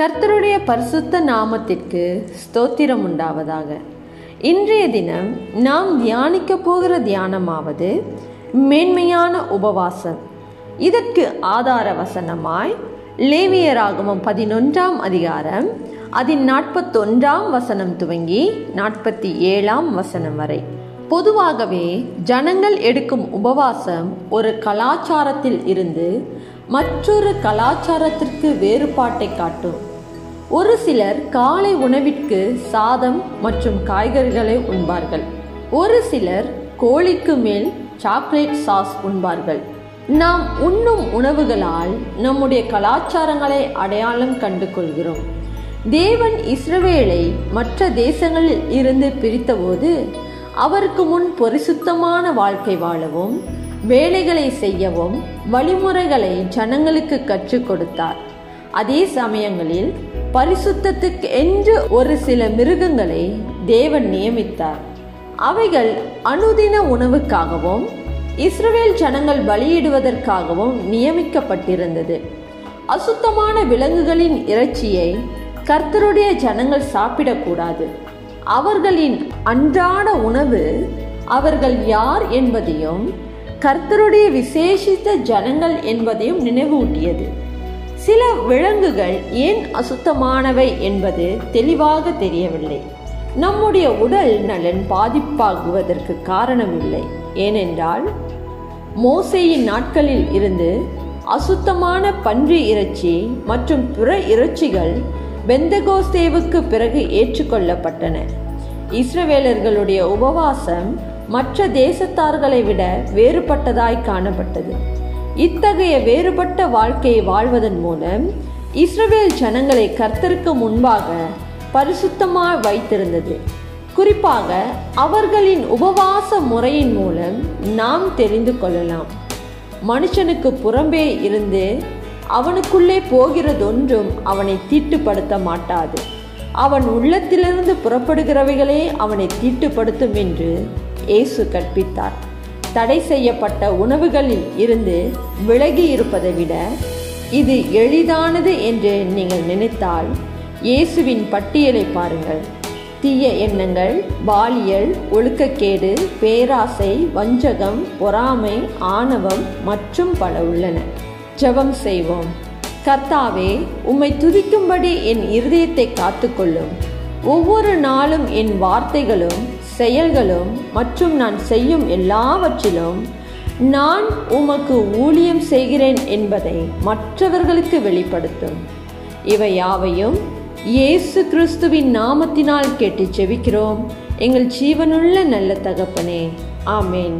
கர்த்தருடைய பரிசுத்த நாமத்திற்கு ஸ்தோத்திரம் உண்டாவதாக. இன்றைய தினம் நாம் தியானிக்க போகிற தியானமாவது மேன்மையான உபவாசம். இதற்கு ஆதார வசனமாய் லேவியராகமம் பதினொன்றாம் அதிகாரம் அதன் நாற்பத்தொன்றாம் வசனம் துவங்கி நாற்பத்தி ஏழாம் வசனம் வரை. பொதுவாகவே ஜனங்கள் எடுக்கும் உபவாசம் ஒரு கலாச்சாரத்தில் இருந்து மற்றொரு கலாச்சாரத்திற்கு வேறுபாட்டை காட்டும். ஒரு சிலர் காலை உணவிற்கு சாதம் மற்றும் காய்கறிகளை உண்பார்கள். ஒரு சிலர் கோழிக்கு மேல் சாக்லேட் சாஸ் உண்பார்கள். நாம் உண்ணும் உணவுகளால் நம்முடைய கலாச்சாரங்களை அடையாளம் கண்டு கொள்கிறோம் தேவன் இஸ்ரவேலை மற்ற தேசங்களில் இருந்து பிரித்தபோது அவருக்கு முன் பொரிசுத்தமான வாழ்க்கை வாழவும் வேலைகளை செய்யவும் வழிமுறைகளை ஜனங்களுக்கு கற்றுக் கொடுத்தார். அதே சமயங்களில் பரிசுத்தத்துக்கு என்று ஒரு சில மிருகங்களை தேவன் நியமித்தார். அவைகள் அனுதின உணவுக்காகவும் இஸ்ரவேல் ஜனங்கள் பலியிடுவதற்காகவும் நியமிக்கப்பட்டிருந்தது. அசுத்தமான விலங்குகளின் இறைச்சியை கர்த்தருடைய ஜனங்கள் சாப்பிடக்கூடாது. அவர்களின் அன்றாட உணவு அவர்கள் யார் என்பதையும் கர்த்தருடைய விசேஷித்த ஜனங்கள் என்பதையும் நினைவூட்டியது. விலங்குகள் ஏன் அசுத்தமானவை என்பது தெளிவாக தெரியவில்லை. நம்முடைய உடல் நலன் பாதிப்பாகுவதற்கு காரணமில்லை. ஏனென்றால் மோசையின் நாட்களில் இருந்து அசுத்தமான பன்றி இறைச்சி மற்றும் பிற இறைச்சிகள் பெந்தகோஸ்தேவுக்கு பிறகு ஏற்றுக்கொள்ளப்பட்டன. இஸ்ரவேலர்களுடைய உபவாசம் மற்ற தேசத்தார்களை விட வேறுபட்டதாய் காணப்பட்டது. இத்தகைய வேறுபட்ட வாழ்க்கையை வாழ்வதன் மூலம் இஸ்ரவேல் ஜனங்களை கர்த்தருக்கு முன்பாக பரிசுத்தமாக வைத்திருந்தது. குறிப்பாக அவர்களின் உபவாச முறையின் மூலம் நாம் தெரிந்து கொள்ளலாம். மனுஷனுக்கு புறம்பே இருந்து அவனுக்குள்ளே போகிறதொன்றும் அவனை தீட்டுப்படுத்த மாட்டாது. அவன் உள்ளத்திலிருந்து புறப்படுகிறவைகளே அவனை தீட்டுப்படுத்தும் என்று இயேசு கற்பித்தார். தடை செய்யப்பட்ட உணவுகளில் இருந்து விலகி இருப்பதை விட இது எளிதானது என்று நீங்கள் நினைத்தால் இயேசுவின் பட்டியலை பாருங்கள். தீய எண்ணங்கள் பாலியல் ஒழுக்கக்கேடு பேராசை வஞ்சகம் பொறாமை ஆணவம் மற்றும் பல உள்ளன. ஜெபம் செய்வோம். கர்த்தாவே உம்மை துதிக்கும்படி என் இருதயத்தை காத்துக்கொள்ளும். ஒவ்வொரு நாளும் என் வார்த்தைகளும் செயல்களும் மற்றும் நான் செய்யும் எல்லாவற்றிலும் நான் உமக்கு ஊழியம் செய்கிறேன் என்பதை மற்றவர்களுக்கு வெளிப்படுத்தும். இவை யாவையும் இயேசு கிறிஸ்துவின் நாமத்தினால் கேட்டு செவிக்கிறோம் எங்கள் ஜீவனுள்ள நல்ல தகப்பனே. ஆமேன்.